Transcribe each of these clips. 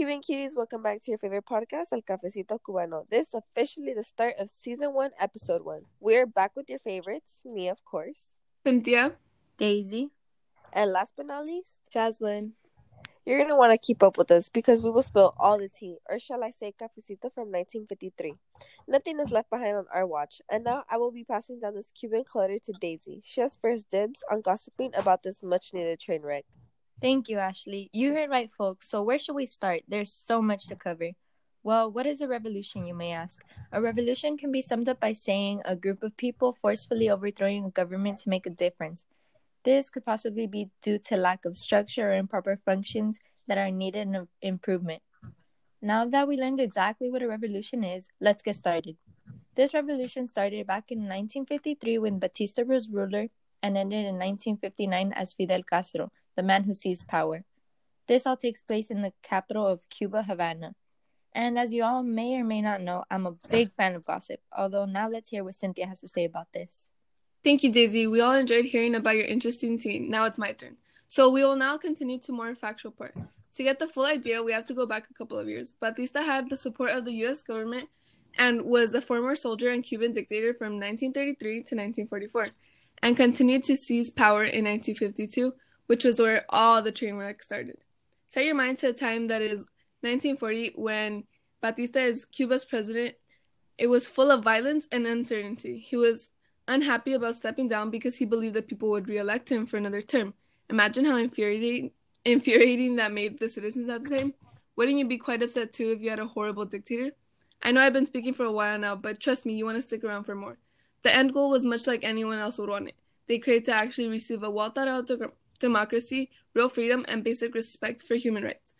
Cuban cuties, welcome back to your favorite podcast, El Cafecito Cubano. This is officially the start of season one, episode one. We're back with your favorites, me, of course, Cynthia, Daisy, and last but not least, Jaslyn. you're gonna want to keep up with us because we will spill all the tea, or shall I say, cafecito from 1953. Nothing is left behind on our watch, and now I will be passing down this Cuban clutter to Daisy. She has first dibs on gossiping about this much-needed train wreck. Thank you, Ashley. You heard right, folks. So, where should we start? There's so much to cover. Well, what is a revolution, you may ask? A revolution can be summed up by saying a group of people forcefully overthrowing a government to make a difference. This could possibly be due to lack of structure or improper functions that are needed in improvement. Now that we learned exactly what a revolution is, let's get started. This revolution started back in 1953 when Batista was ruler and ended in 1959 as Fidel Castro, the man who seized power. This all takes place in the capital of Cuba, Havana. And as you all may or may not know, I'm a big fan of gossip. Although now let's hear what Cynthia has to say about this. thank you, Daisy. We all enjoyed hearing about your interesting teen. Now it's my turn. So we will now continue to more factual part. To get the full idea, we have to go back a couple of years. Batista had the support of the U.S. government and was a former soldier and Cuban dictator from 1933 to 1944, and continued to seize power in 1952, which was where all the train wreck started. Set your mind to the time that is 1940 when Batista is Cuba's president. It was full of violence and uncertainty. He was unhappy about stepping down because he believed that people would re-elect him for another term. Imagine how infuriating infuriating that made the citizens at the time. Wouldn't you be quite upset too if you had a horrible dictator? I know I've been speaking for a while now, but trust me, you want to stick around for more. The end goal was much like anyone else would want it. They craved to actually receive a well thought out democracy, real freedom, and basic respect for human rights.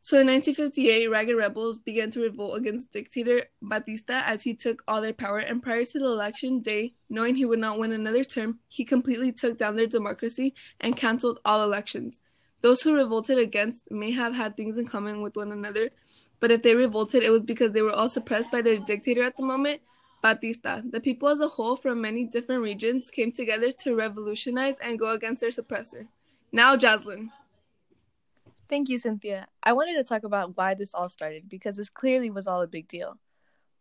So in 1958, ragged rebels began to revolt against dictator Batista as he took all their power. And prior to the election day, knowing he would not win another term, he completely took down their democracy and canceled all elections. Those who revolted against may have had things in common with one another, but if they revolted, it was because they were all suppressed by their dictator at the moment, Batista. The people as a whole from many different regions came together to revolutionize and go against their suppressor. Now, Jaslyn. Thank you, Cynthia. I wanted to talk about why this all started because this clearly was all a big deal.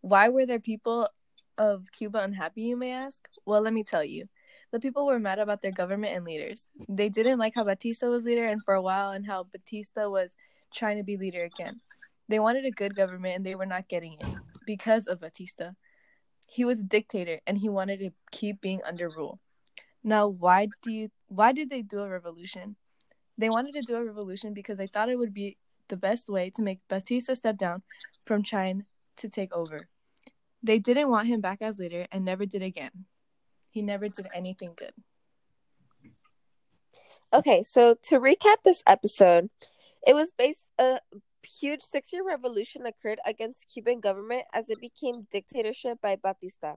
Why were there people of Cuba unhappy, you may ask? Well, let me tell you. The people were mad about their government and leaders. They didn't like how Batista was leader and for a while and how Batista was trying to be leader again. They wanted a good government and they were not getting it because of Batista. He was a dictator and he wanted to keep being under rule. Now, why do you why did they do a revolution? They wanted to do a revolution because they thought it would be the best way to make Batista step down from trying to take over. They didn't want him back as leader and never did again. He never did anything good. Okay, so to recap this episode, it was based a huge six-year revolution occurred against Cuban government as it became dictatorship by Batista.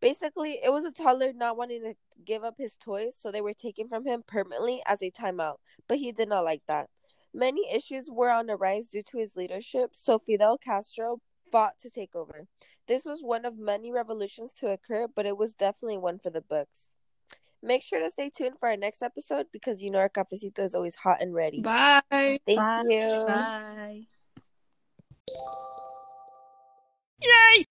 Basically, it was a toddler not wanting to give up his toys, so they were taken from him permanently as a timeout, but he did not like that. Many issues were on the rise due to his leadership, so Fidel Castro fought to take over. This was one of many revolutions to occur, but it was definitely one for the books. Make sure to stay tuned for our next episode because you know our cafecito is always hot and ready. Bye. Thank Bye. you. Bye. Yay!